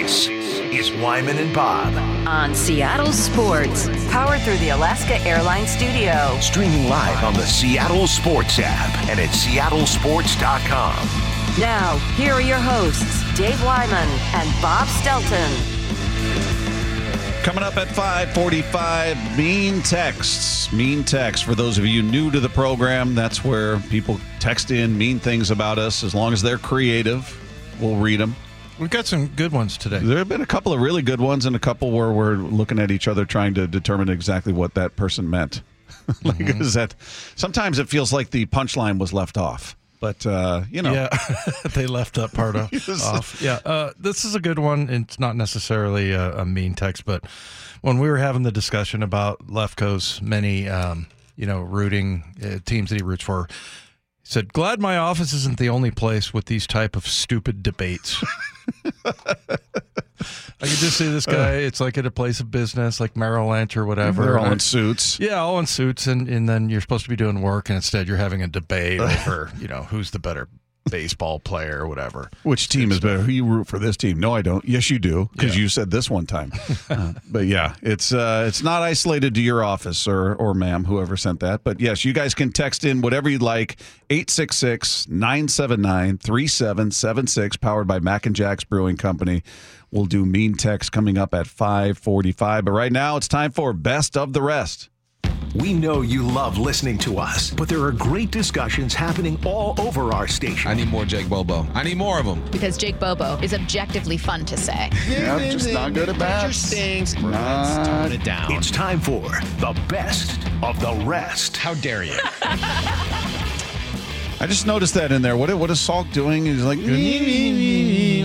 This is Wyman and Bob. on Seattle Sports. Powered through the Alaska Airlines Studio. Streaming live on the Seattle Sports app and at seattlesports.com. Now, here are your hosts, Dave Wyman and Bob Stelton. Coming up at 545, mean texts. Mean texts. For those of you new to the program, that's where people text in mean things about us. As long as they're creative, we'll read them. We've got some good ones today. There have been a couple of really good ones and a couple where we're looking at each other trying to determine exactly what that person meant. like, Mm-hmm. is that sometimes it feels like the punchline was left off. But, uh, you know, Yeah, they left that part off. off. Yeah, uh, this is a good one. It's not necessarily a, a mean text, but when we were having the discussion about Lefko's many, um, you know, rooting uh, teams that he roots for, said, "Glad my office isn't the only place with these type of stupid debates." I could just see this guy. Uh. It's like at a place of business, like Merrill Lynch or whatever. they're all in suits. Yeah, all in suits, and, and then you're supposed to be doing work, and instead you're having a debate over, you know, who's the better baseball player or whatever. Which team is better? Who you root for this team? No, I don't. Yes, you do, because Yeah. you said this one time. Uh, but yeah, it's uh, it's not isolated to your office or or ma'am, whoever sent that. But yes, you guys can text in whatever you'd like. 866-979-3776, powered by Mac and Jack's Brewing Company. We'll do mean text coming up at 545. But right now it's time for Best of the Rest. We know you love listening to us, but there are great discussions happening all over our station. I need more Jake Bobo. I need more of them. because Jake Bobo is objectively fun to say. Yeah, just not good at bats. Tone it down. It's time for the best of the rest. How dare you? I just noticed that in there. What what is Salk doing? He's like,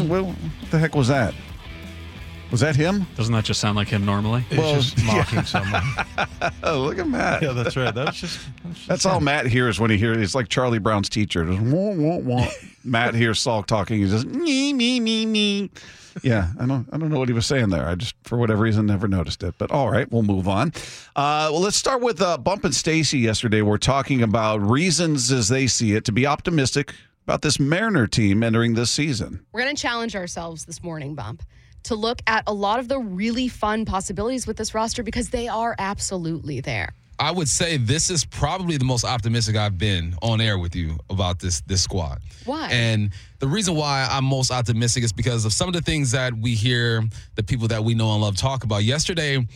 what the heck was that? Was that him? Doesn't that just sound like him normally? He's just mocking someone. Oh, look at Matt. Yeah, that's right. That's just that's, just That's all Matt hears when he hears. It's like Charlie Brown's teacher. Just wah, wah, wah. Matt hears Salk talking. He just me me me me. Yeah, I don't I don't know what he was saying there. I just for whatever reason never noticed it. But all right, we'll move on. Uh, well, let's start with uh, Bump and Stacy. Yesterday, we're talking about reasons as they see it to be optimistic about this Mariner team entering this season. We're going to challenge ourselves this morning, Bump, to look at a lot of the really fun possibilities with this roster because they are absolutely there. I would say this is probably the most optimistic I've been on air with you about this this squad. Why? And the reason why I'm most optimistic is because of some of the things that we hear the people that we know and love talk about. Yesterday,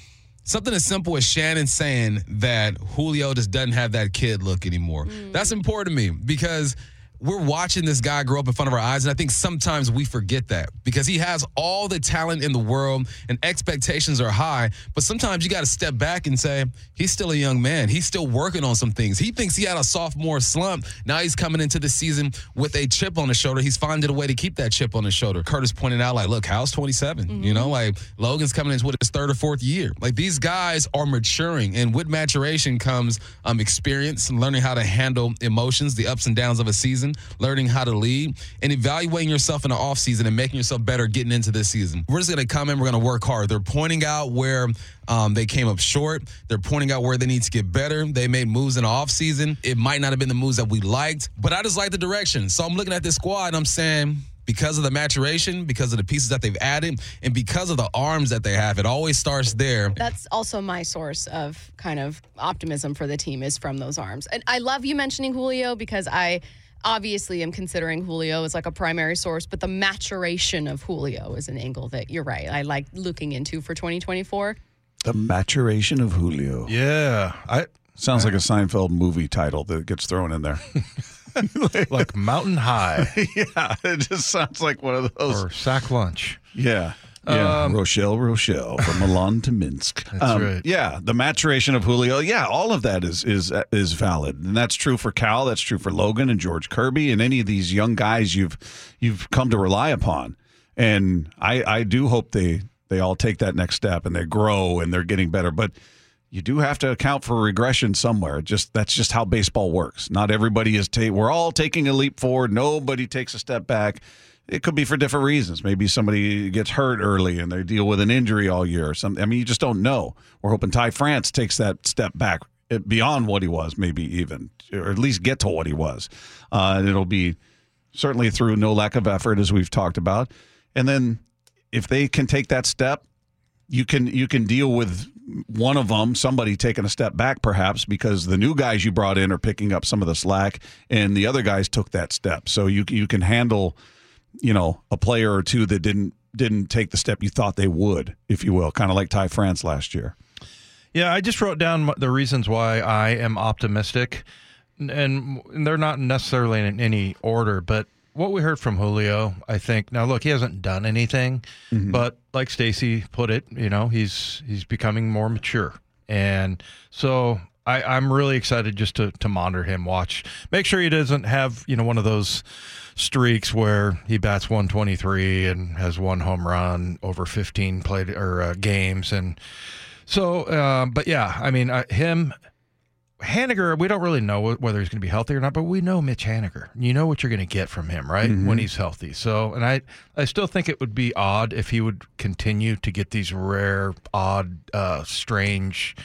something as simple as Shannon saying that Julio just doesn't have that kid look anymore. Mm. That's important to me because we're watching this guy grow up in front of our eyes, and I think sometimes we forget that because he has all the talent in the world and expectations are high. But sometimes you got to step back and say, he's still a young man. He's still working on some things. He thinks he had a sophomore slump. Now he's coming into the season with a chip on his shoulder. He's finding a way to keep that chip on his shoulder. Curtis pointed out, like, look, Cal's 27. You know, like Logan's coming into his third or fourth year. Like these guys are maturing, and with maturation comes um, experience and learning how to handle emotions, the ups and downs of a season, learning how to lead, and evaluating yourself in the offseason and making yourself better getting into this season. We're just going to come in, we're going to work hard. They're pointing out where um, they came up short. They're pointing out where they need to get better. They made moves in the offseason. It might not have been the moves that we liked, but I just like the direction. So I'm looking at this squad and I'm saying, because of the maturation, because of the pieces that they've added, and because of the arms that they have, it always starts there. That's also my source of kind of optimism for the team is from those arms. And I love you mentioning Julio because I obviously am considering Julio as like a primary source, but the maturation of Julio is an angle that you're right. I like looking into for 2024. The maturation of Julio. yeah. I Sounds like a Seinfeld movie title that gets thrown in there. like Mountain High yeah, it just sounds like one of those. or Sack Lunch. Yeah. Yeah, Rochelle, Rochelle, from Milan to Minsk. Um, right. Yeah, the maturation of Julio. Yeah, all of that is is is valid, and that's true for Cal. That's true for Logan and George Kirby and any of these young guys you've you've come to rely upon. And I I do hope they they all take that next step and they grow and they're getting better. But you do have to account for regression somewhere. Just that's just how baseball works. Not everybody is. Ta- we're all taking a leap forward. Nobody takes a step back. It could be for different reasons. Maybe somebody gets hurt early and they deal with an injury all year or something. I mean, you just don't know. We're hoping Ty France takes that step back eh, beyond what he was, maybe even, or at least get to what he was. Uh, and it'll be certainly through no lack of effort, as we've talked about. And then if they can take that step, you can you can deal with one of them, somebody taking a step back perhaps because the new guys you brought in are picking up some of the slack, and the other guys took that step. So you you can handle, you know, a player or two that didn't didn't take the step you thought they would, if you will, kind of like Ty France last year. Yeah, I just wrote down the reasons why I am optimistic, and they're not necessarily in any order, but what we heard from Julio, I think. Now, look, he hasn't done anything, mm-hmm. but like Stacy put it, you know, he's he's becoming more mature, and so I, I'm really excited just to to monitor him, watch, make sure he doesn't have you know one of those streaks where he bats 123 and has one home run over 15 played or uh, games, and so, uh, but yeah, I mean, uh, him Haniger, we don't really know whether he's going to be healthy or not, but we know Mitch Haniger. You know what you're going to get from him, right? Mm-hmm. When he's healthy. So, and I, I still think it would be odd if he would continue to get these rare, odd, uh, strange,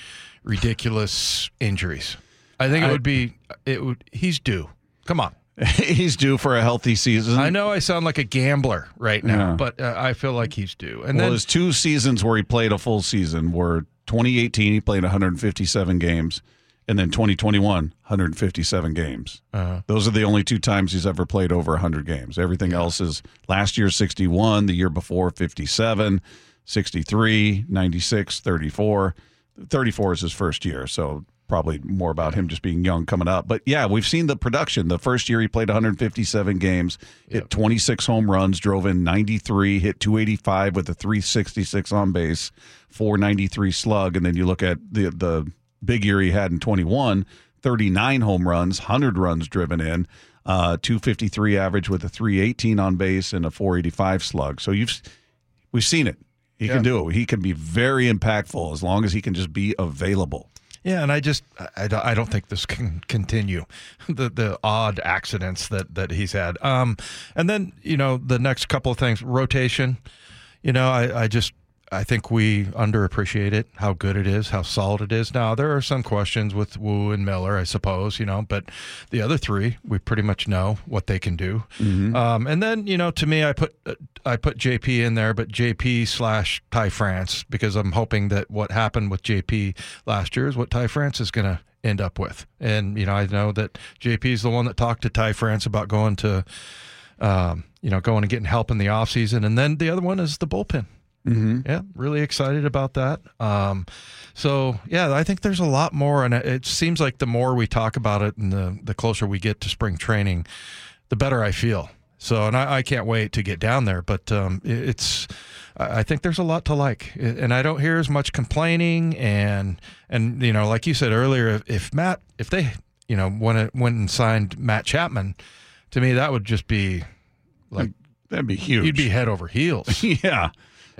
ridiculous injuries. I think it would be, it would. He's due. Come on. he's due for a healthy season. I know I sound like a gambler right now, yeah. but uh, I feel like he's due. And well, then his two seasons where he played a full season were 2018. He played 157 games and then 2021 157 games uh-huh. those are the only two times he's ever played over 100 games everything yeah. else is last year 61 the year before 57 63 96 34 34 is his first year so probably more about him just being young coming up but yeah we've seen the production the first year he played 157 games yep. hit 26 home runs drove in 93 hit 285 with a 366 on base 493 slug and then you look at the the big year he had in 21, 39 home runs, 100 runs driven in, uh, 253 average with a 318 on base and a 485 slug. So you've we've seen it. He yeah. can do it. He can be very impactful as long as he can just be available. Yeah, and I just I, I don't think this can continue the the odd accidents that that he's had. Um, and then you know the next couple of things rotation. You know, I I just I think we underappreciate it, how good it is, how solid it is. Now there are some questions with Woo and Miller, I suppose, you know, but the other three, we pretty much know what they can do. Mm-hmm. Um, and then, you know, to me, I put uh, I put JP in there, but JP slash Ty France because I'm hoping that what happened with JP last year is what Ty France is going to end up with. And you know, I know that JP is the one that talked to Ty France about going to, um, you know, going and getting help in the offseason. and then the other one is the bullpen. Mm-hmm. Yeah, really excited about that. Um, so yeah, I think there's a lot more, and it seems like the more we talk about it, and the the closer we get to spring training, the better I feel. So, and I, I can't wait to get down there. But um, it's, I think there's a lot to like, and I don't hear as much complaining. And and you know, like you said earlier, if, if Matt, if they, you know, went went and signed Matt Chapman, to me that would just be like that'd be huge. You'd be head over heels. yeah.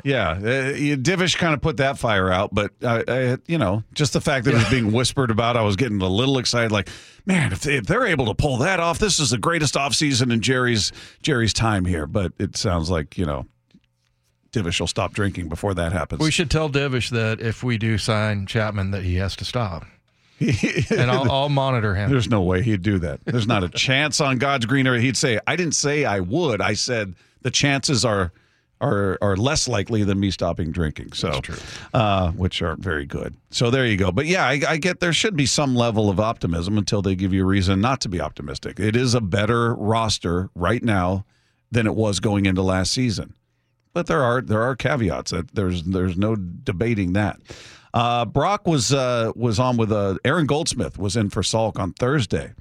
Yeah, uh, Divish kind of put that fire out, but I, I, you know, just the fact that it was being whispered about, I was getting a little excited. Like, man, if, they, if they're able to pull that off, this is the greatest offseason in Jerry's Jerry's time here. But it sounds like you know, Divish will stop drinking before that happens. We should tell Divish that if we do sign Chapman, that he has to stop. and I'll, I'll, monitor him. There's no way he'd do that. There's not a chance on God's green earth. He'd say, "I didn't say I would. I said the chances are." Are are less likely than me stopping drinking. So, uh, which aren't very good. So there you go. But yeah, I, I, get there should be some level of optimism until they give you a reason not to be optimistic. It is a better roster right now than it was going into last season. But there are there are caveats. That there's there's no debating that. Uh, Brock was uh, was on with uh, Aaron Goldsmith was in for Salk on Thursday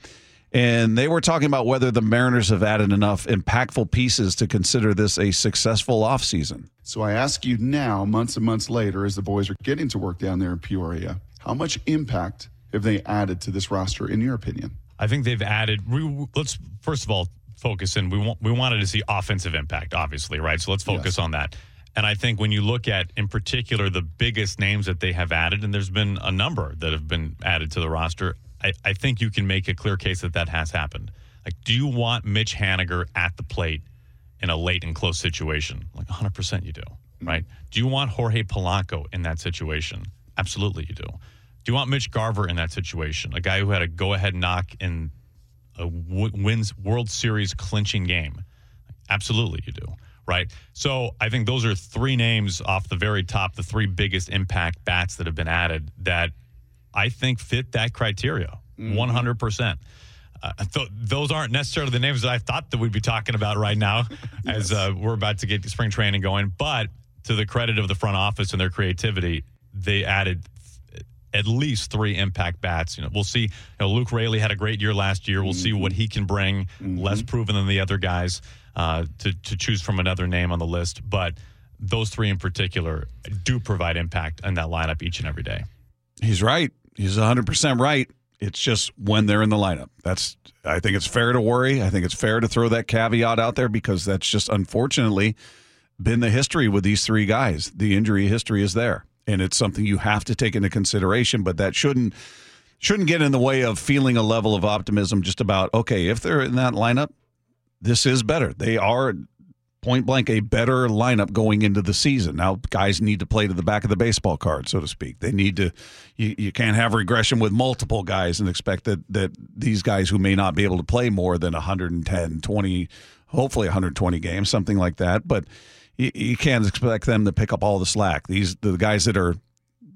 and they were talking about whether the Mariners have added enough impactful pieces to consider this a successful offseason. So I ask you now, months and months later, as the boys are getting to work down there in Peoria, how much impact have they added to this roster, in your opinion? I think they've added. Let's first of all focus in. We want, we wanted to see offensive impact, obviously, right? So let's focus yes. on that. And I think when you look at, in particular, the biggest names that they have added, and there's been a number that have been added to the roster, I, I think you can make a clear case that that has happened. Like, do you want Mitch Haniger at the plate in a late and close situation? Like, 100% you do, mm-hmm. right? Do you want Jorge Polanco in that situation? Absolutely you do. Do you want Mitch Garver in that situation? A guy who had a go ahead knock in a w- wins World Series clinching game? Absolutely you do, right? So I think those are three names off the very top, the three biggest impact bats that have been added that I think fit that criteria 100%. Uh, th- those aren't necessarily the names that I thought that we'd be talking about right now as uh, we're about to get spring training going. But to the credit of the front office and their creativity, they added at least three impact bats. You know, we'll see. You know, Luke Raley had a great year last year. We'll see what he can bring. Less proven than the other guys uh, to to choose from another name on the list, but those three in particular do provide impact in that lineup each and every day. He's right. He's 100% right. It's just when they're in the lineup. That's I think it's fair to worry. I think it's fair to throw that caveat out there because that's just unfortunately been the history with these three guys. The injury history is there, and it's something you have to take into consideration, but that shouldn't shouldn't get in the way of feeling a level of optimism just about okay, if they're in that lineup, this is better. They are point blank a better lineup going into the season. Now, guys need to play to the back of the baseball card, so to speak. They need to. You, you can't have regression with multiple guys and expect that that these guys who may not be able to play more than 110, 20, hopefully 120 games, something like that. But you, you can't expect them to pick up all the slack. These the guys that are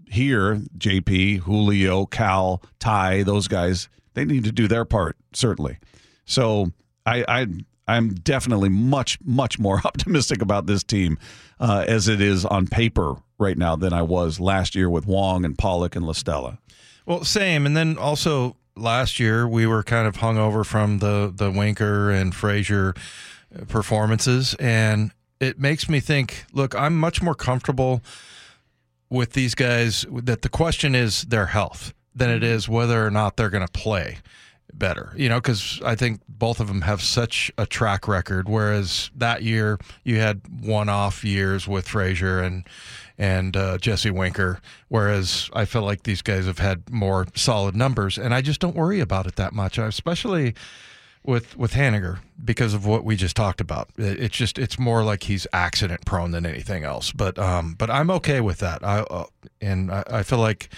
here, JP, Julio, Cal, Ty, those guys, they need to do their part certainly. So I, I I'm definitely much much more optimistic about this team uh, as it is on paper right now than I was last year with Wong and Pollock and La Stella. Well, same. And then also last year we were kind of hung over from the the Winker and Frazier performances, and it makes me think. Look, I'm much more comfortable with these guys. That the question is their health than it is whether or not they're going to play better. You know, because I think both of them have such a track record. Whereas that year you had one-off years with Frazier and and uh, Jesse Winker. Whereas I feel like these guys have had more solid numbers, and I just don't worry about it that much, especially with with Haniger because of what we just talked about. It- It's just it's more like he's accident prone than anything else. But um, but I'm okay with that. I uh, and I, I feel like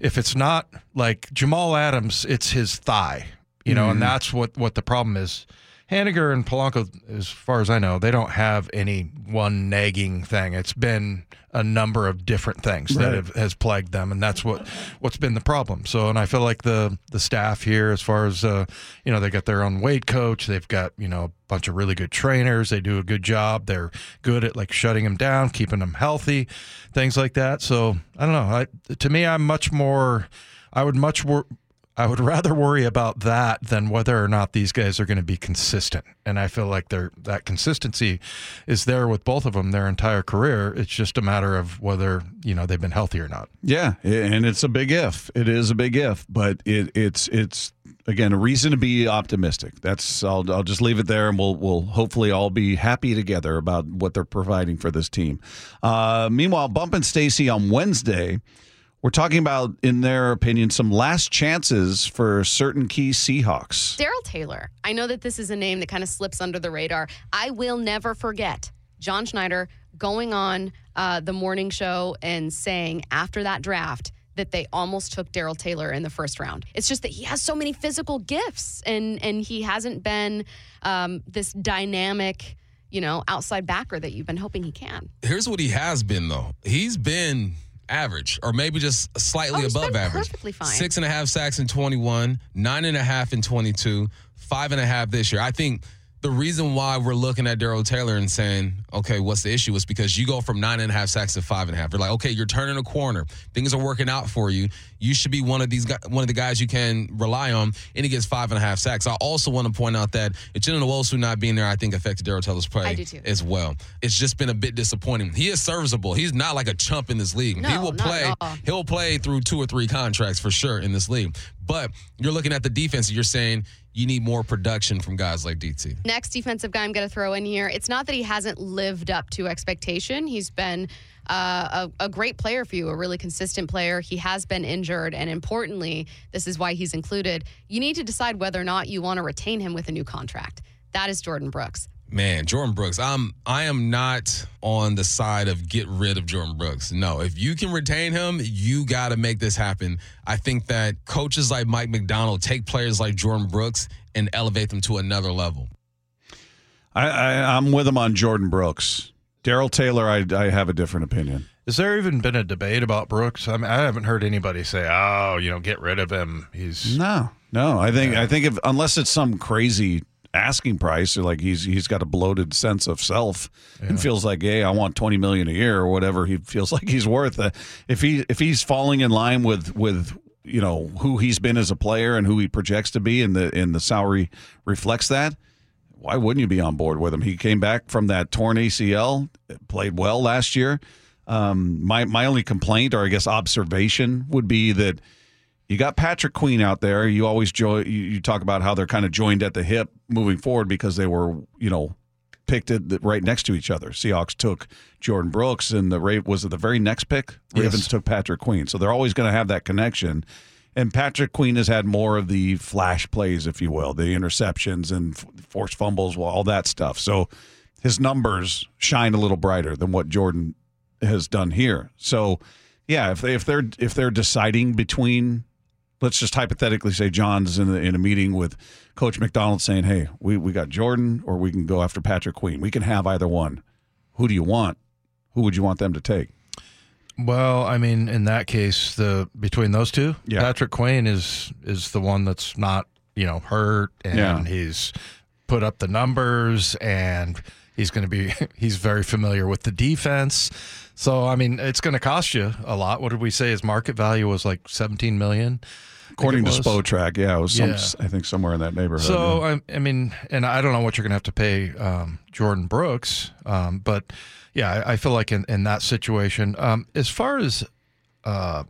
if it's not like Jamal Adams, it's his thigh, you know, and mm-hmm. that's what what the problem is. Haniger and Polanco, as far as I know, they don't have any one nagging thing. It's been a number of different things that have, has plagued them, and that's what what's been the problem. So, and I feel like the the staff here, as far as uh, you know, they got their own weight coach. They've got you know a bunch of really good trainers. They do a good job. They're good at like shutting them down, keeping them healthy, things like that. So I don't know. I, to me, I'm much more. I would much wor- I would rather worry about that than whether or not these guys are going to be consistent. And I feel like they're, that consistency is there with both of them their entire career. It's just a matter of whether you know they've been healthy or not. Yeah, and it's a big if. It is a big if, but it, it's it's again a reason to be optimistic. That's I'll I'll just leave it there, and we'll we'll hopefully all be happy together about what they're providing for this team. Uh, meanwhile, Bump and Stacy on Wednesday. We're talking about, in their opinion, some last chances for certain key Seahawks. Darrell Taylor. I know that this is a name that kind of slips under the radar. I will never forget John Schneider going on uh, the morning show and saying after that draft that they almost took Darrell Taylor in the first round. It's just that he has so many physical gifts and and he hasn't been um, this dynamic, you know, outside backer that you've been hoping he can. Here's what he has been though. He's been average, or maybe just slightly Oh, above average. perfectly fine. Six and a half sacks in 21, nine and a half in 22, five and a half this year. I think the reason why we're looking at Darrell Taylor and saying, okay, what's the issue is because you go from nine and a half sacks to five and a half. You're like, okay, you're turning a corner. Things are working out for you. You should be one of these guys, one of the guys you can rely on, and he gets five and a half sacks. I also want to point out that Uchenna Nwosu not being there, I think, affected Darrell Taylor's play I do too. as well. It's just been a bit disappointing. He is serviceable. He's not like a chump in this league. he will play. He'll play through two or three contracts for sure in this league. But you're looking at the defense and you're saying you need more production from guys like DT. Next defensive guy I'm going to throw in here. It's not that he hasn't lived up to expectation. He's been uh, a, a great player for you, a really consistent player. He has been injured, and importantly, this is why he's included. You need to decide whether or not you want to retain him with a new contract. That is Jordyn Brooks. Man, Jordyn Brooks. I'm I am not on the side of get rid of Jordyn Brooks. No, if you can retain him, you got to make this happen. I think that coaches like Mike Macdonald take players like Jordyn Brooks and elevate them to another level. I, I I'm with him on Jordyn Brooks. Darrell Taylor, I I have a different opinion. Has there even been a debate about Brooks? I mean, I haven't heard anybody say, "Oh, you know, get rid of him." He's No, no. I think I think if unless it's some crazy asking price, or like he's he's got a bloated sense of self and feels like, hey, I want twenty million a year or whatever he feels like he's worth. Uh, if he if he's falling in line with with you know who he's been as a player and who he projects to be, and the and the salary reflects that. Why wouldn't you be on board with him? He came back from that torn ACL, played well last year. Um, my my only complaint, or I guess observation, would be that you got Patrick Queen out there. You always jo- you, you talk about how they're kind of joined at the hip moving forward because they were you know picked it right next to each other. Seahawks took Jordyn Brooks, and the Ra- was it the very next pick? Ravens took Patrick Queen, so they're always going to have that connection. And Patrick Queen has had more of the flash plays, if you will, the interceptions and forced fumbles, all that stuff. So his numbers shine a little brighter than what Jordyn has done here. So, yeah, if they if they're if they're deciding between, let's just hypothetically say John's in a, in a meeting with Coach Macdonald saying, "Hey, we we got Jordyn, or we can go after Patrick Queen. We can have either one. Who do you want? Who would you want them to take?" well. I mean, in that case, the between those two, Yeah. Patrick Queen is is the one that's not you know hurt, and Yeah. he's put up the numbers, and he's going to be he's very familiar with the defense. So I mean, it's going to cost you a lot. What did we say? His market value was like seventeen million. According to. Spotrac, yeah, it was some, Yeah. I think somewhere in that neighborhood. So yeah. I, I mean, and I don't know what you're going to have to pay um, Jordyn Brooks, um, but yeah, I, I feel like in, in that situation, um, as far as uh,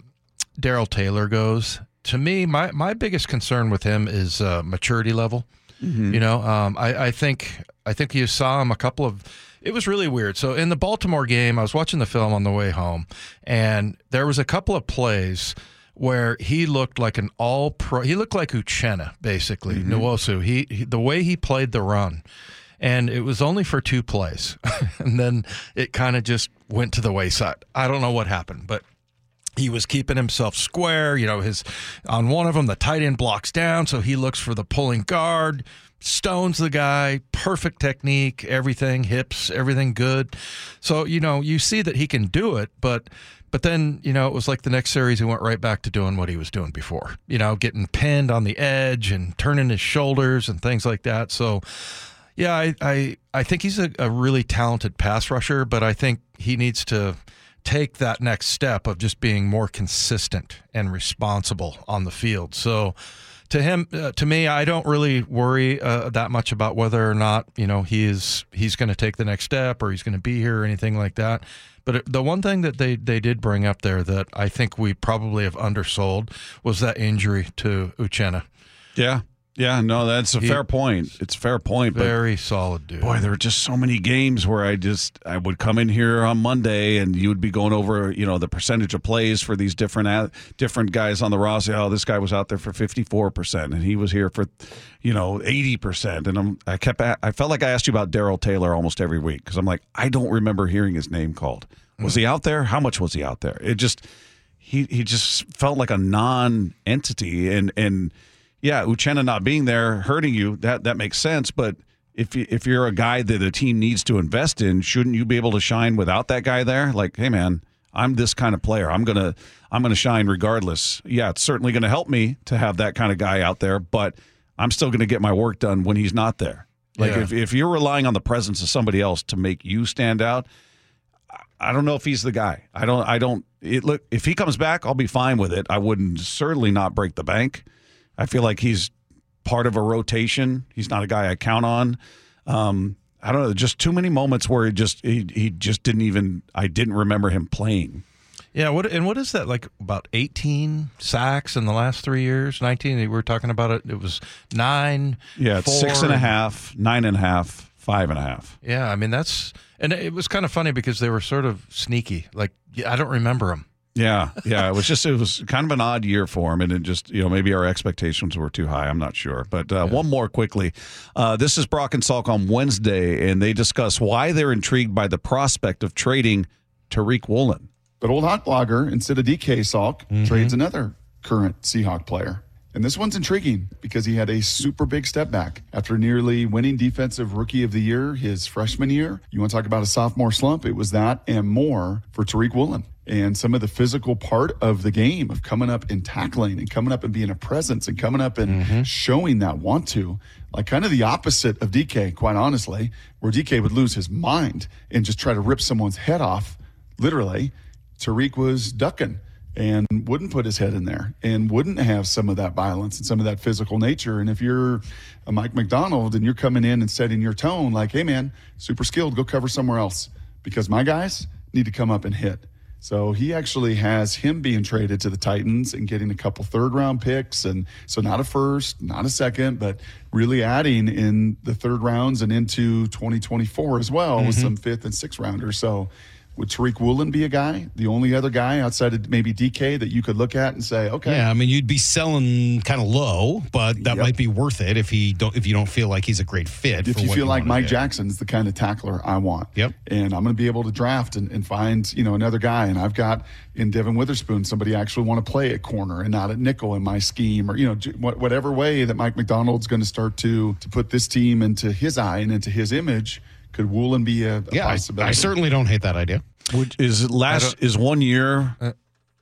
Darrell Taylor goes, to me, my my biggest concern with him is uh, maturity level. You know, um, I, I think I think you saw him a couple of. It was really weird. So in the Baltimore game, I was watching the film on the way home, and there was a couple of plays where he looked like an all pro. He looked like Uchenna, basically, Nwosu. He, he the way he played the run, and it was only for two plays, and then it kind of just went to the wayside. I don't know what happened, but he was keeping himself square. You know, his on one of them, the tight end blocks down, so he looks for the pulling guard, stones the guy, perfect technique, everything, hips, everything good. So you know, you see that he can do it, but but then you know, it was like the next series, he went right back to doing what he was doing before. You know, getting pinned on the edge and turning his shoulders and things like that. So. Yeah, I, I, I think he's a, a really talented pass rusher, but I think he needs to take that next step of just being more consistent and responsible on the field. So, to him, uh, to me, I don't really worry uh, that much about whether or not you know he is he's going to take the next step or he's going to be here or anything like that. But the one thing that they they did bring up there that I think we probably have undersold was that injury to Uchenna. yeah, yeah, no, that's a He- fair point. It's a fair point, but Very solid dude. Boy, there were just so many games where I just I would come in here on Monday and you would be going over you know the percentage of plays for these different different guys on the roster. Oh, this guy was out there for fifty four percent and he was here for you know eighty percent. And I'm I kept I felt like I asked you about Darrell Taylor almost every week because I'm like I don't remember hearing his name called. Was he out there? How much was he out there? It just he he just felt like a non entity and and yeah, Uchenna not being there hurting you that that makes sense, but if you, if you're a guy that a team needs to invest in, shouldn't you be able to shine without that guy there? Like, hey man, I'm this kind of player. I'm gonna I'm gonna shine regardless. Yeah, it's certainly gonna help me to have that kind of guy out there, but I'm still gonna get my work done when he's not there. Like Yeah. if if you're relying on the presence of somebody else to make you stand out, I don't know if he's the guy. I don't. I don't. It look if he comes back, I'll be fine with it. I wouldn't certainly not break the bank. I feel like he's part of a rotation. He's not a guy I count on. Um, I don't know. Just too many moments where he just he, he just didn't even. I didn't remember him playing. Yeah, what and what is that like? About eighteen sacks in the last three years. Nineteen. We were talking about it. It was nine. Yeah, it's four, six and a half, nine and a half, five and a half. Yeah, I mean that's and it was kind of funny because they were sort of sneaky. Like I don't remember them. Yeah, yeah. It was just it was kind of an odd year for him, and it just you know maybe our expectations were too high. I'm not sure. But uh, one more quickly. Uh, this is Brock and Salk on Wednesday, and they discuss why they're intrigued by the prospect of trading Tariq Woolen. But old hot blogger, instead of DK Salk, trades another current Seahawk player. And this one's intriguing because he had a super big step back after nearly winning Defensive Rookie of the Year his freshman year. You want to talk about a sophomore slump? It was that and more for Tariq Woolen. And some of the physical part of the game of coming up and tackling and coming up and being a presence and coming up and mm-hmm. showing that want to, like kind of the opposite of DK, quite honestly, where DK would lose his mind and just try to rip someone's head off, literally. Tariq was ducking and wouldn't put his head in there and wouldn't have some of that violence and some of that physical nature. And if you're a Mike Macdonald and you're coming in and setting your tone like, hey, man, super skilled, go cover somewhere else because my guys need to come up and hit. So he actually has him being traded to the Titans and getting a couple third round picks. And so not a first, not a second, but really adding in the third rounds and into 2024 as well with mm-hmm. some fifth and sixth rounders. So would Tariq Woolen be a guy, the only other guy outside of maybe DK that you could look at and say, okay, Yeah, I mean, you'd be selling kind of low, but that Yep. might be worth it if he don't if you don't feel like he's a great fit. if you feel like Mike Jackson is the kind of tackler I want. Yep. And I'm going to be able to draft and, and find, you know, another guy. And I've got in Devon Witherspoon, somebody I actually want to play at corner and not at nickel in my scheme or, you know, whatever way that Mike Macdonald's going to start to, to put this team into his eye and into his image. Could Woolen be a, a Yeah, I, possibility? I certainly don't hate that idea. Would, is last is one year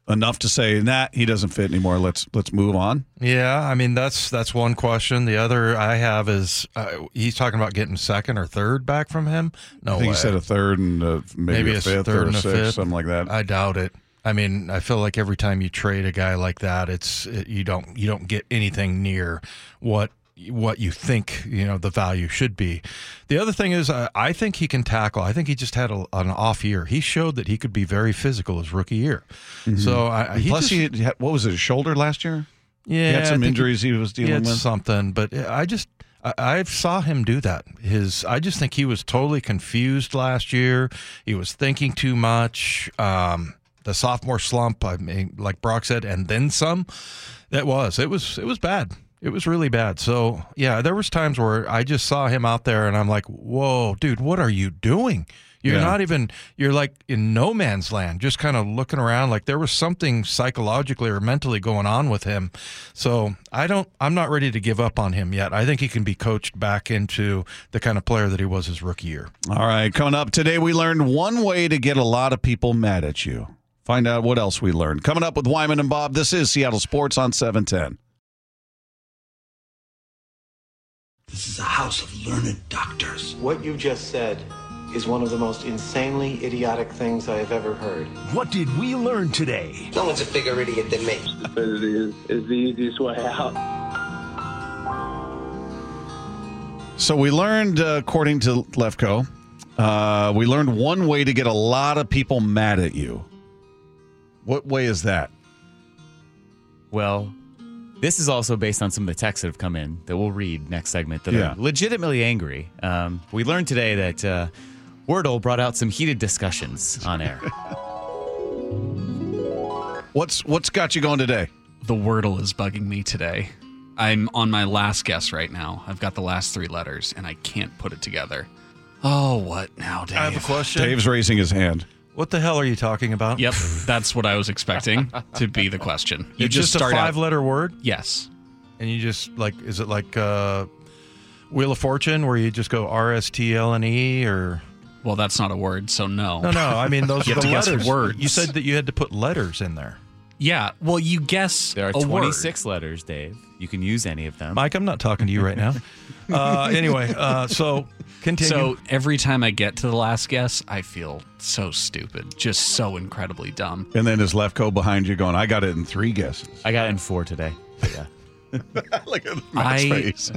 enough to say nah he doesn't fit anymore? Let's let's move on. Yeah, I mean that's that's one question. The other I have is uh, he's talking about getting second or third back from him. No I think way. he said a third and uh, maybe, Maybe a a fifth third or a and a sixth, fifth. something like that. I doubt it. I mean, I feel like every time you trade a guy like that, it's it, you don't you don't get anything near what what you think you know the value should be. The other thing is, uh, I think he can tackle. I think he just had a, an off year. He showed that he could be very physical his rookie year. So I, he Plus, just, he had, what was it? His shoulder last year. yeah, he had some injuries he was he dealing had with. something, but I just I, I saw him do that. His I just think he was totally confused last year. He was thinking too much. Um, the sophomore slump, I mean, like Brock said, and then some. That was it was it was bad. It was really bad. So yeah, there was times where I just saw him out there, and I'm like, "Whoa, dude, what are you doing?" You're Yeah. not even. You're like in no man's land, just kind of looking around. Like there was something psychologically or mentally going on with him. So I don't. I'm not ready to give up on him yet. I think he can be coached back into the kind of player that he was his rookie year. All right, coming up today, we learned one way to get a lot of people mad at you. Find out what else we learned. Coming up with Wyman and Bob, this is Seattle Sports on 710. This is a house of learned doctors. What you just said is one of the most insanely idiotic things I have ever heard. What did we learn today? No one's a bigger idiot than me. Stupidity is, is the easiest way out. So we learned, uh, according to Lefko, uh, we learned one way to get a lot of people mad at you. What way is that? Well, this is also based on some of the texts that have come in that we'll read next segment that Yeah. are legitimately angry. Um, we learned today that uh, Wordle brought out some heated discussions on air. What's what's got you going today? The Wordle is bugging me today. I'm on my last guess right now. I've got the last three letters and I can't put it together. Oh, what now, Dave? I have a question. Dave's raising his hand. What the hell are you talking about? Yep, that's what I was expecting to be the question. You it's just, start a five-letter word, Yes. and you just like, is it like uh, Wheel of Fortune, where you just go R S T L N E, or Well, that's not a word, so no. no, no? I mean those You are have the to guess letters. words. You said that you had to put letters in there. Yeah, well, you guess There are a word. 26 letters, Dave. You can use any of them. Mike, I'm not talking to you right now. Uh, anyway, uh, so continue. So every time I get to the last guess, I feel so stupid, just so incredibly dumb. And then is Lefko behind you going, I got it in three guesses. I got in four today. Yeah. Look at Matt's I- face.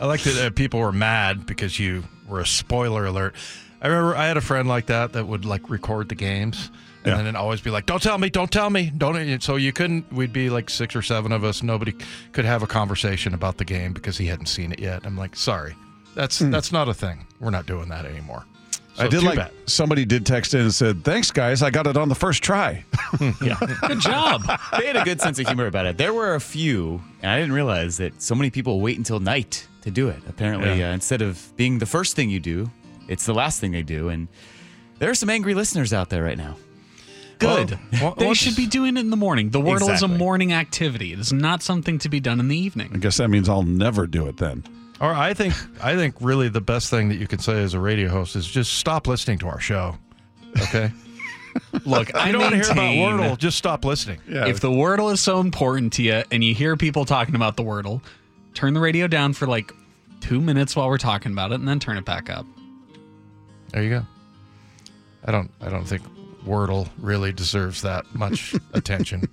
I like that uh, people were mad because you were a spoiler alert. I remember I had a friend like that that would like record the games and Yeah. then it'd always be like, "Don't tell me, don't tell me, don't." So you couldn't. We'd be like six or seven of us. Nobody could have a conversation about the game because he hadn't seen it yet. I'm like, sorry, that's that's not a thing. We're not doing that anymore. So I did like bad. somebody did text in and said, "Thanks, guys. I got it on the first try." Yeah, good job. they had a good sense of humor about it. There were a few, and I didn't realize that so many people wait until night to do it. Apparently, uh, instead of being the first thing you do, it's the last thing they do. And there are some angry listeners out there right now. Good. Well, they should be doing it in the morning. The Wordle is a morning activity. It is not something to be done in the evening. I guess that means I'll never do it then. Or I think I think really the best thing that you can say as a radio host is just stop listening to our show. Okay. Look, I you don't want to hear about Wordle, just stop listening. If the Wordle is so important to you and you hear people talking about the Wordle, turn the radio down for like two minutes while we're talking about it and then turn it back up. There you go. I don't I don't think Wordle really deserves that much attention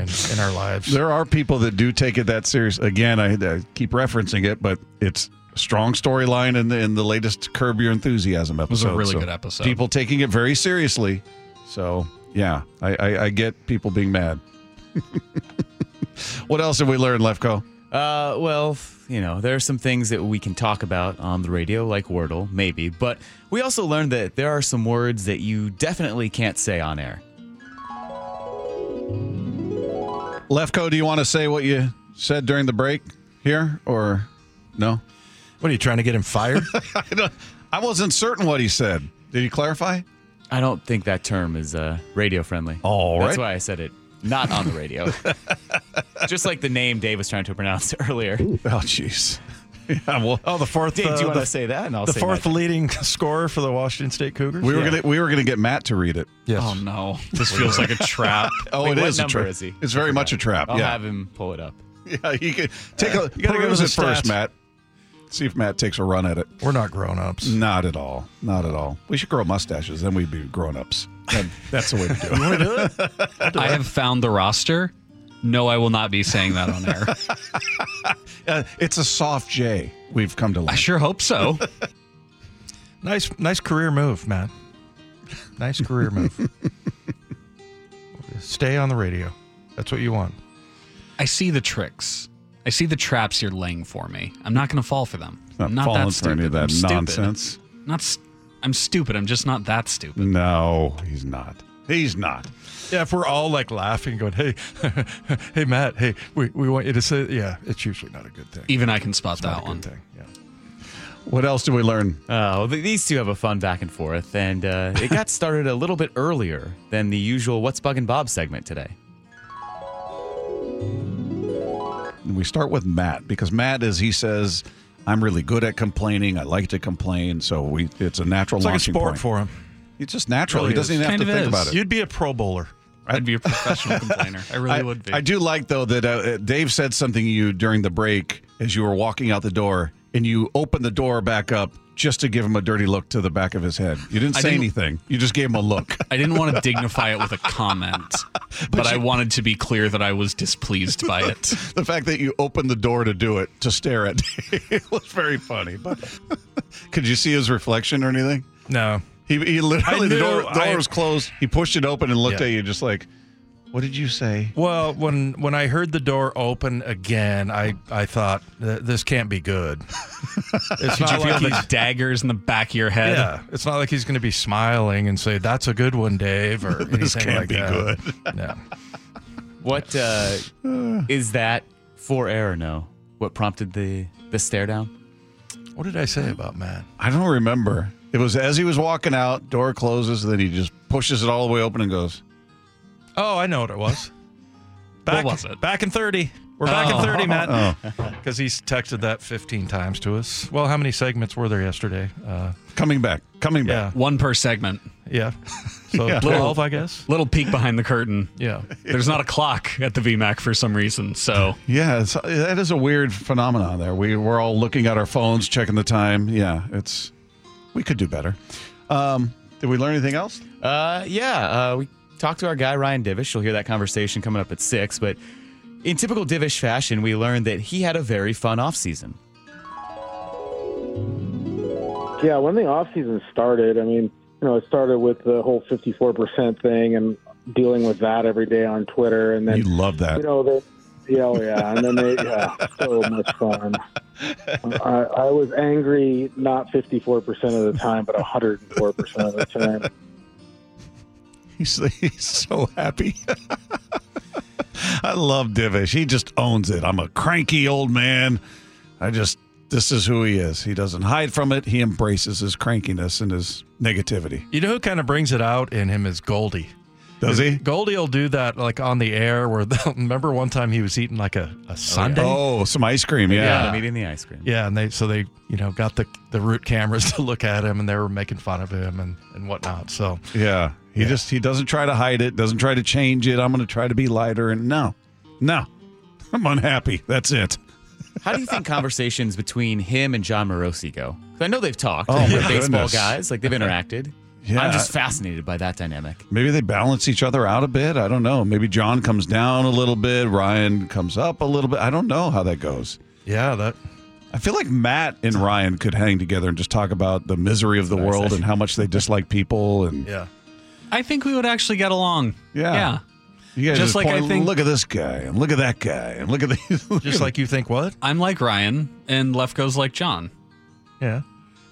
in, in our lives. There are people that do take it that serious. Again, I, I keep referencing it, but it's a strong storyline in the in the latest Curb Your Enthusiasm episode. was a really So good episode. People taking it very seriously. So yeah, I, I, I get people being mad. what else have we learned, Lefko? Uh, well, you know, there are some things that we can talk about on the radio, like Wordle, maybe, but we also learned that there are some words that you definitely can't say on air. Lefko, do you want to say what you said during the break here, or no? What are you trying to get him fired? I, I wasn't certain what he said. Did he clarify? I don't think that term is uh, radio friendly. All That's why I said it not on the radio. Just like the name Dave was trying to pronounce earlier. Oh, jeez. Yeah, well, oh, the fourth. Dave, do uh, you want the- to say that? And I'll the say fourth my- leading scorer for the Washington State Cougars. we were Yeah. gonna we were gonna get Matt to read it. Yes. Oh no, this feels like a trap. Oh, Wait, it what is a number trap. is he? It's very much a trap. I'll yeah, have him pull it up. yeah. You can take a You gotta go peruse to it first. Matt. See if Matt takes a run at it. We're not grown ups. Not at all. Not at all. We should grow mustaches, then we'd be grown ups. That's the way to do it. Want to do it? I have found the roster. No, I will not be saying that on air. Uh, it's a soft J. We've come to learn. I sure hope so. Nice, nice career move, man. Nice career move. Stay on the radio. That's what you want. I see the tricks. I see the traps you're laying for me. I'm not going to fall for them. Not I'm not falling that for stupid. any of that I'm stupid. nonsense. Not. St- I'm stupid. I'm just not that stupid. No, he's not. He's not. Yeah, if we're all like laughing, going, "Hey, hey, Matt, hey, we, we want you to say," yeah, it's usually not a good thing. Even I can spot It's not that a one. good thing. Yeah. What else did we learn? Uh, well, th- these two have a fun back and forth, and uh, it got started a little bit earlier than the usual "What's Bugging Bob" segment today. We start with Matt because Matt, as he says, I'm really good at complaining. I like to complain, so we it's a natural It's like a launching sport point. for him. It's just natural. Really he doesn't is. even have to think is. about it. You'd be a Pro Bowler. I'd be a professional complainer. I really I, would be. I do like though that uh, Dave said something to you during the break as you were walking out the door, and you opened the door back up just to give him a dirty look to the back of his head. You didn't say didn't- anything. You just gave him a look. I didn't want to dignify it with a comment, but, I wanted to be clear that I was displeased by it. the fact that you opened the door to do it to stare at Dave was very funny. But could you see his reflection or anything? No, He, he literally the knew door, door I- was closed. He pushed it open and looked Yeah. at you just like, "What did you say?" Well, when when I heard the door open again, I I thought this can't be good. It's Did you not feel like the he's, daggers in the back of your head? yeah, it's not like he's going to be smiling and say that's a good one, Dave, or anything This can't like be that. good. No. What uh, is that for air or no? What prompted the the stare down? What did I say about Matt? I don't remember. It was as he was walking out, door closes, then he just pushes it all the way open and goes, Oh, I know what it was. Back, was it? Back in 30. We're back in 30, Matt. "Oh, Because he's texted that 15 times to us. Well, how many segments were there yesterday? Uh, coming back, coming yeah. back." One per segment. Yeah. So Yeah. 12, I guess. Little peek behind the curtain. Yeah. There's not a clock at the VMAC for some reason. So Yeah, it's, that is a weird phenomenon. There, we we're all looking at our phones, checking the time. Yeah, it's we could do better. Um, did we learn anything else? Uh, yeah, uh, we talked to our guy Ryan Divish. You'll hear that conversation coming up at six. But in typical Divish fashion, we learned that he had a very fun off season. Yeah, when the off season started, I mean, you know, it started with the whole 54% thing and dealing with that every day on Twitter, and then You love that. you know the yeah, oh yeah, and then they yeah, so much fun. I, I was angry not 54% of the time, but 104% of the time. He's, he's so happy. I love Divish. He just owns it. I'm a cranky old man. I just, this is who he is. He doesn't hide from it. He embraces his crankiness and his negativity. You know who kind of brings it out in him is Goldie. Does he? Goldie will do that like on the air. Where they'll- remember one time he was eating like a, a oh, Sunday. Oh, some ice cream. Yeah. I'm eating the ice cream. Yeah, and they so they you know got the the root cameras to look at him, and they were making fun of him and and whatnot. So Yeah. He just he doesn't try to hide it, doesn't try to change it. I'm going to try to be lighter and no. No. I'm unhappy. That's it. How do you think conversations between him and Jon Morosi go? 'Cause I know they've talked. Oh, They're baseball goodness. guys, like they've interacted. Yeah. I'm just fascinated by that dynamic. Maybe they balance each other out a bit. I don't know. Maybe John comes down a little bit, Ryan comes up a little bit. I don't know how that goes. yeah, that I feel like Matt and Ryan could hang together and just talk about the misery of the That's world and how much they dislike people and yeah. I think we would actually get along. Yeah. Yeah. you guys Just just like I think- look at this guy and look at that guy and look at these Just like you think what? I'm like Ryan, and Lefko's like John. Yeah.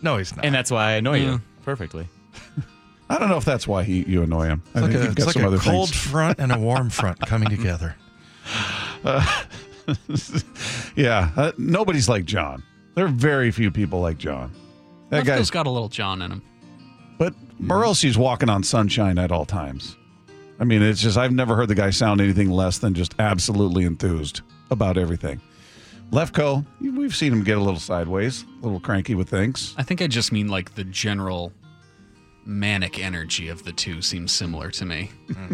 No, he's not. And that's why I annoy Yeah. you perfectly. I don't know if that's why he, you annoy him. I It's like think a, you've it's got like some a other cold things. front and a warm front coming together. yeah, uh, nobody's like John. There are very few people like John. That Lefko's guy's got a little John in him. But Morosi's walking on sunshine at all times. I mean, it's just I've never heard the guy sound anything less than just absolutely enthused about everything. Lefko, we've seen him get a little sideways, a little cranky with things. I think I just mean like the general manic energy of the two seems similar to me.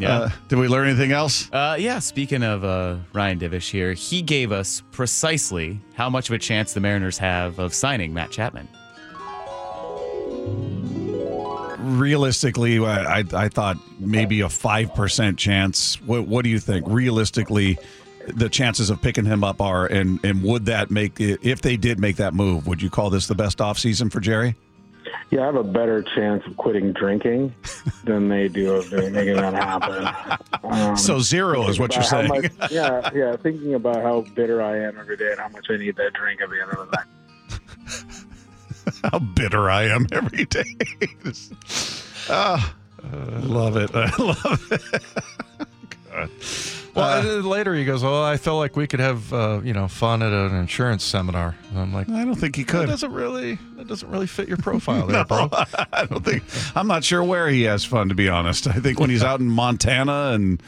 Yeah. Uh, did we learn anything else? Uh, yeah, speaking of uh, Ryan Divish here, he gave us precisely how much of a chance the Mariners have of signing Matt Chapman. Realistically, I, I, I thought maybe a 5% chance. What, what do you think? Realistically, the chances of picking him up are, and, and would that make if they did make that move, would you call this the best offseason for Jerry? Yeah, I have a better chance of quitting drinking than they do of doing, making that happen. Um, So zero is what you're saying. much- yeah, yeah. Thinking about how bitter I am every day and how much I need that drink at the end of the night. how bitter I am every day. Ah, I love it. I love it. God. Well, Uh, later he goes, "Well, I felt like we could have uh, you know fun at an insurance seminar." And I'm like, I don't think he could." That doesn't really that doesn't really fit your profile there, bro. I don't think. I'm not sure where he has fun, to be honest. I think when he's out in Montana and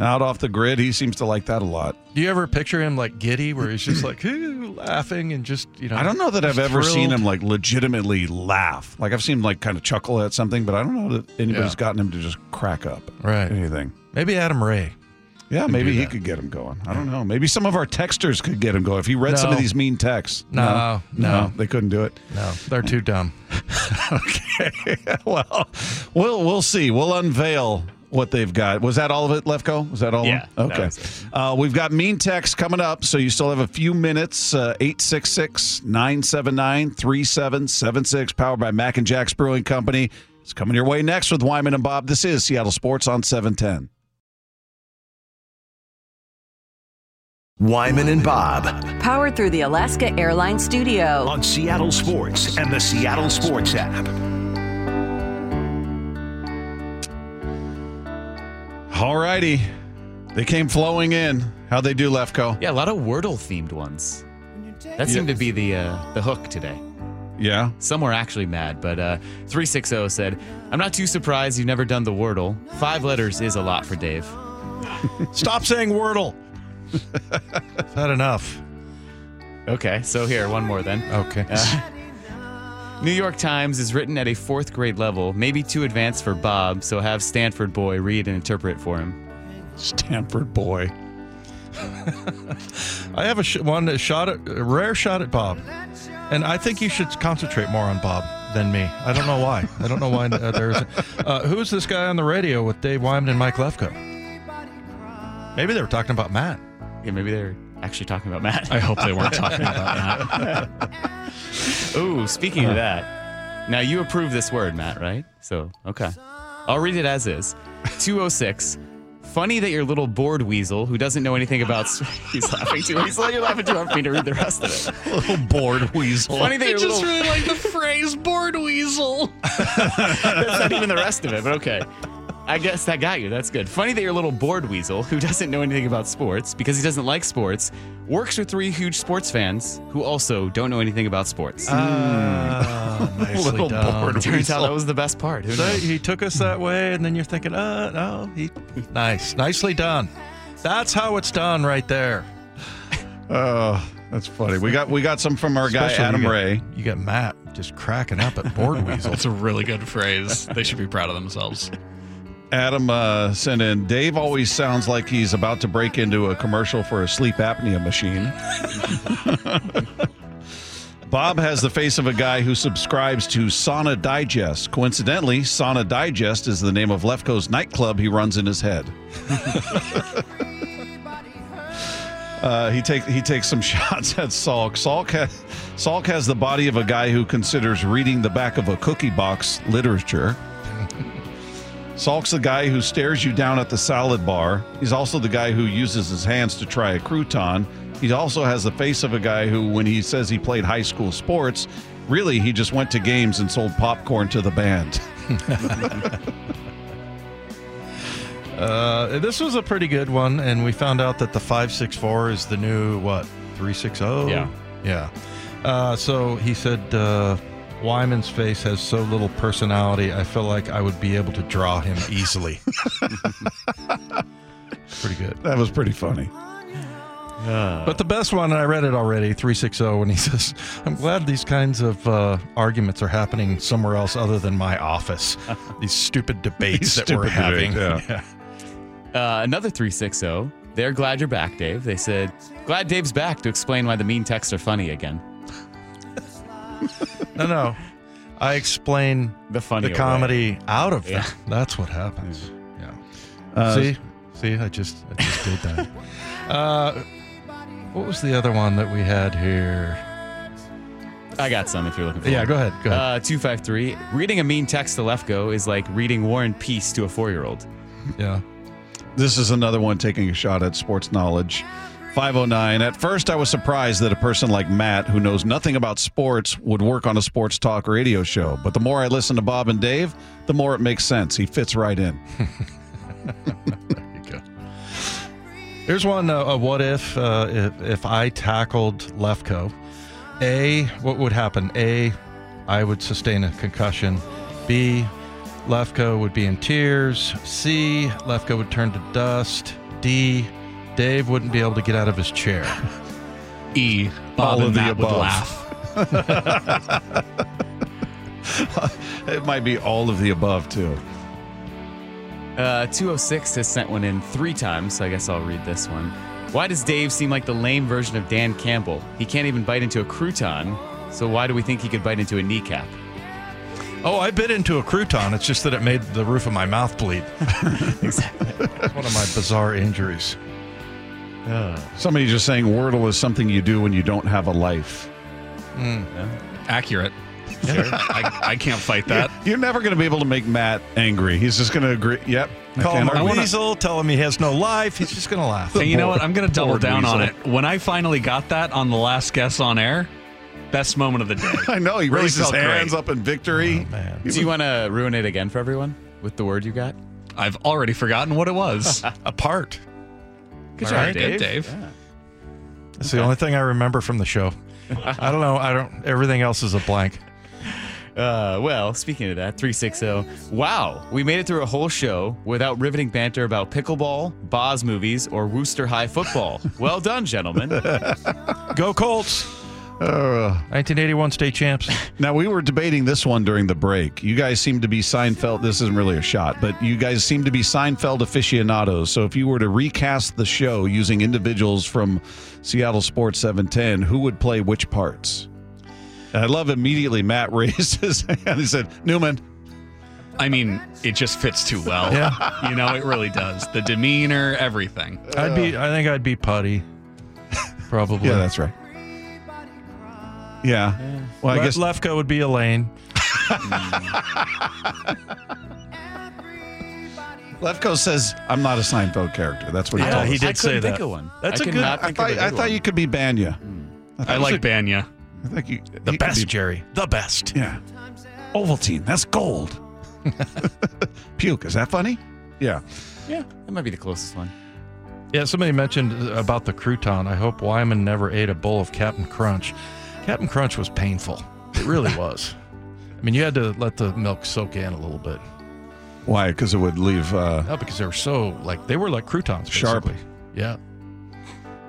out off the grid, he seems to like that a lot. Do you ever picture him like giddy, where he's just like laughing and just you know? I don't know that I've ever seen him like legitimately laugh. Like I've seen him like kind of chuckle at something, but I don't know that anybody's Yeah. gotten him to just crack up. Right. Anything. Maybe Adam Ray. Yeah, maybe he could get him going. I don't know. Maybe some of our texters could get him going. If he read some of No. these mean texts. No, no. they couldn't do it. No, they're too dumb. okay. well, we'll we'll see. We'll unveil what they've got. Was that all of it, Lefko? Was that all? Yeah, Of that it? Okay. was Uh, we've got mean text coming up, so you still have a few minutes. Uh, 866 979 3776, powered by Mac and Jack's Brewing Company. It's coming your way next with Wyman and Bob. This is Seattle Sports on 710. Wyman and Bob Powered through the Alaska Airlines Studio. on Seattle Sports and the Seattle Sports app. All righty. They came flowing in. How'd they do, Lefko? Yeah, a lot of Wordle themed ones. That seemed to be the uh, the hook today. Yeah. Some were actually mad, but uh, 360 said, I'm not too surprised you've never done the Wordle. Five letters is a lot for Dave. Stop saying Wordle. Is that enough? Okay, so here, one more then. Okay. Uh, New York Times is written at a fourth grade level, maybe too advanced for Bob, so have Stanford boy read and interpret for him. Stanford boy. I have a sh- one a shot at a rare shot at Bob, and I think you should concentrate more on Bob than me. I don't know why. I don't know why uh, there's. Uh, who's this guy on the radio with Dave Wyman and Mike Lefko? Maybe they were talking about Matt. Yeah, maybe they're actually talking about Matt. I hope they weren't talking about Matt. Ooh, speaking of that, now you approve this word, Matt, right? So, okay. I'll read it as is. 206. Funny that your little board weasel who doesn't know anything about. He's laughing too. He's you're laughing too hard for me to read the rest of it. Little board weasel. Funny that I your just little. really like the phrase board weasel. That's not even the rest of it, but okay. I guess that got you. That's good. Funny that your little board weasel, who doesn't know anything about sports because he doesn't like sports, works with three huge sports fans who also don't know anything about sports. Ah, nicely Little done. board Turns out that was the best part. Who So knows? he took us that way, and then you're thinking, uh, no, he, nice, nicely done. That's how it's done right there. Oh, that's funny. We got we got some from our guy Adam you got- Ray. You got Matt just cracking up at board weasel. That's a really good phrase. They should be proud of themselves. Adam uh, sent in. Dave always sounds like he's about to break into a commercial for a sleep apnea machine. Bob has the face of a guy who subscribes to Sauna Digest. Coincidentally, Sauna Digest is the name of Lefko's nightclub he runs in his head. Uh, he takes he takes some shots at Salk. Salk, ha- Salk has the body of a guy who considers reading the back of a cookie box literature. Salk's the guy who stares you down at the salad bar. He's also the guy who uses his hands to try a crouton. He also has the face of a guy who, when he says he played high school sports, really he just went to games and sold popcorn to the band. Uh, this was a pretty good one, and we found out that the 564 is the new, what, 360? Yeah. Yeah. Uh, so he said, uh, Wyman's face has so little personality, I feel like I would be able to draw him easily. pretty good. That was pretty funny. But the best one, and I read it already, 360, when he says, I'm glad these kinds of uh, arguments are happening somewhere else other than my office. These stupid debates These that we're stupid having. debates, yeah. Uh, another 360. They're glad you're back, Dave. They said, glad Dave's back to explain why the mean texts are funny again. No, no. I explain The funny the comedy out of them. That's what happens. Yeah. Uh, see, see, I just, I just did that. uh, what was the other one that we had here? I got some if you're looking for Yeah, one. go ahead. Go ahead. Uh, 253. Reading a mean text to Lefko is like reading War and Peace to a four year old. yeah. This is another one taking a shot at sports knowledge. 509. At first, I was surprised that a person like Matt, who knows nothing about sports, would work on a sports talk radio show. But the more I listen to Bob and Dave, the more it makes sense. He fits right in. Here's one. Uh, a what if, uh, if if I tackled Lefko? A, what would happen? A, I would sustain a concussion. B, Lefko would be in tears. C, Lefko would turn to dust. D, Dave wouldn't be able to get out of his chair. E. Bob All and of the Matt would above. laugh. it might be all of the above, too. Uh, 206 has sent one in three times, so I guess I'll read this one. Why does Dave seem like the lame version of Dan Campbell? He can't even bite into a crouton, so why do we think he could bite into a kneecap? Oh, I bit into a crouton. It's just that it made the roof of my mouth bleed. exactly. It's one of my bizarre injuries. Somebody just saying Wordle is something you do when you don't have a life. Hmm. Accurate. Sure. I, I can't fight that. You're never going to be able to make Matt angry. He's just going to agree. Yep. I Call him a weasel, tell him he has no life. He's just going to laugh. Hey, you know what? I'm going to double Bored down on it. When I finally got that on the last guess on air, best moment of the day. I know. He Really raised his felt great. hands up in victory. Oh, man. Do you want to ruin it again for everyone with the word you got? I've already forgotten what it was. Apart. Good All right, good, Dave. That's the only thing I remember from the show. I don't know. I don't. Everything else is a blank. Uh, well, speaking of that, 360. Wow, we made it through a whole show without riveting banter about pickleball, Boz movies, or Wooster High football. well done, gentlemen. Go Colts! Uh, 1981 state champs. now we were debating this one during the break. You guys seem to be Seinfeld. This isn't really a shot, but you guys seem to be Seinfeld aficionados. So if you were to recast the show using individuals from Seattle Sports 710, who would play which parts? And I love immediately Matt raised his hand. He said, Newman. I mean, it just fits too well. Yeah. You know, it really does. The demeanor, everything. I'd be. I think I'd be Puddy. Probably. Yeah, that's right. Yeah. Well, I Le- guess Lefko would be Elaine. Lefko says, I'm not a Seinfeld character. That's what he Yeah, told he us. did I say couldn't that. think of one. That's I a good- I think thought, of good thought one. you could be Bania. Hmm. I like Bania. I think you, The he best, be- Jerry. The best. Yeah. Ovaltine. That's gold. Puke. Is that funny? Yeah. Yeah, that might be the closest one. Yeah, somebody mentioned about the crouton. I hope Wyman never ate a bowl of Captain Crunch. Captain Crunch was painful. It really was. I mean, you had to let the milk soak in a little bit. Why? Because it would leave. Uh, No, because they were so like they were like croutons. Sharp. basically. Yeah.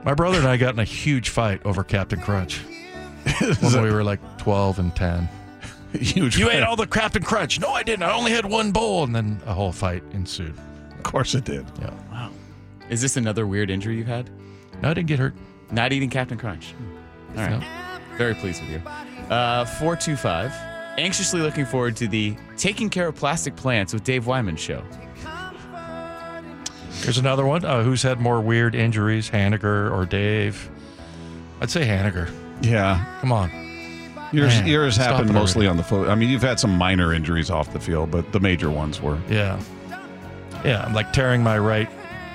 My brother and I got in a huge fight over Captain Crunch when we were like twelve and ten. huge. You ate all the Captain Crunch. No, I didn't. I only had one bowl, and then a whole fight ensued. Of course it did. Yeah. Wow. Is this another weird injury you've had? No, I didn't get hurt. Not eating Captain Crunch. All right. Very pleased with you. Uh, 425. Anxiously looking forward to the Taking Care of Plastic Plants with Dave Wyman show. Here's another one. Uh, who's had more weird injuries, Haniger or Dave? I'd say Haniger. Yeah. Come on. Yours, Man, yours happened mostly on the foot. I mean, you've had some minor injuries off the field, but the major ones were. Yeah. Yeah, I'm like tearing my right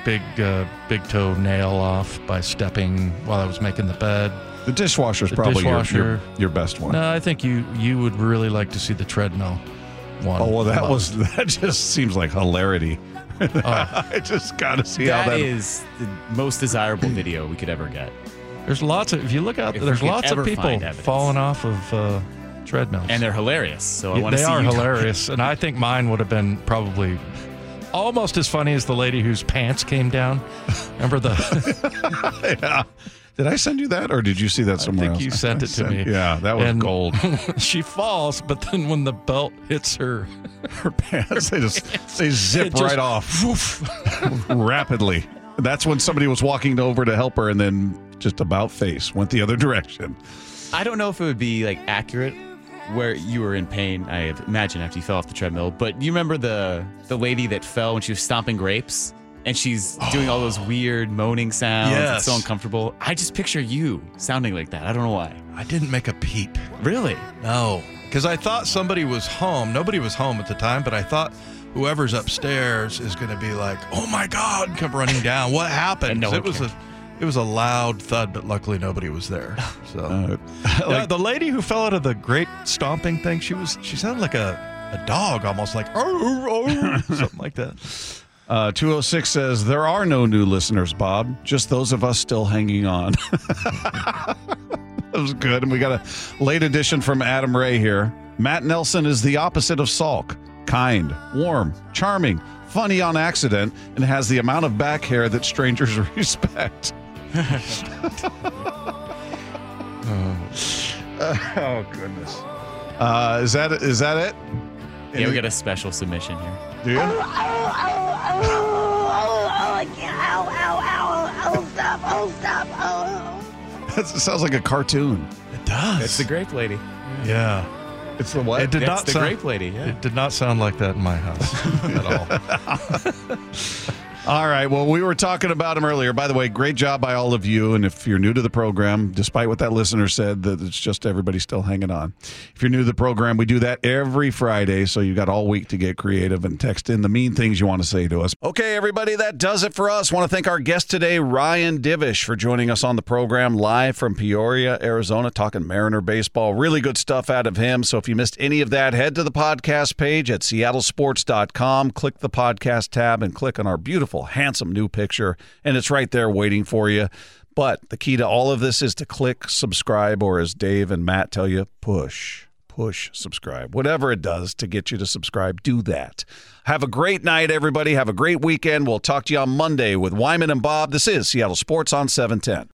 big uh, big toe nail off by stepping while I was making the bed. The dishwasher's The probably your, dishwasher. your, your best one. No, I think you you would really like to see the treadmill one. Oh well, that Love was that just seems like hilarity. Oh. I just got to see how That that is the most desirable video we could ever get. There's lots of if you look out If there's lots of people falling off of uh, treadmills. And they're hilarious. So I Yeah, want to they see are you hilarious, and I think mine would have been probably almost as funny as the lady whose pants came down. Remember the? yeah. Did I send you that, or did you see that somewhere I think else? you sent it to sent- me. Yeah, that was And gold. she falls, but then when the belt hits her, her pants, they just they zip It just- right off rapidly. That's when somebody was walking over to help her, and then just about face went the other direction. I don't know if it would be like accurate where you were in pain. I imagine after you fell off the treadmill. But you remember the the lady that fell when she was stomping grapes, and she's doing all those weird moaning sounds. It's so uncomfortable. I just picture you sounding like that. I don't know why. I didn't make a peep. Really? No, because I thought somebody was home. Nobody was home at the time, but I thought whoever's upstairs is going to be like, "Oh my God!" come running down. What happened? No it was cared. a it was a loud thud, but luckily nobody was there. So Uh, Yeah, the lady who fell out of the great stomping thing, she was she sounded like a, a dog, almost like "Oh, oh," something like that. Uh, 206 says, There are no new listeners, Bob, just those of us still hanging on. that was good. And we got a late addition from Adam Ray here. Matt Nelson is the opposite of Salk kind, warm, charming, funny on accident, and has the amount of back hair that strangers respect. oh, goodness. Uh, is that is that it? Yeah, we got a special submission here. Do you? Oh, that sounds like a cartoon. It does. It's the grape lady. Yeah. It's the what? It did That's not the sound, grape lady, yeah. It did not sound like that in my house at all. All right. Well, we were talking about him earlier. By the way, great job by all of you. And if you're new to the program, despite what that listener said, that it's just everybody still hanging on. If you're new to the program, we do that every Friday. So you got all week to get creative and text in the mean things you want to say to us. Okay, everybody, that does it for us. Want to thank our guest today, Ryan Divish, for joining us on the program live from Peoria, Arizona, talking Mariner baseball. Really good stuff out of him. So if you missed any of that, head to the podcast page at seattlesports.com, click the podcast tab, and click on our beautiful, handsome new picture. And it's right there waiting for you. But the key to all of this is to click subscribe, or as Dave and Matt tell you, push. Push subscribe. Whatever it does to get you to subscribe, do that. Have a great night, everybody. Have a great weekend. We'll talk to you on Monday with Wyman and Bob. This is Seattle Sports on 710.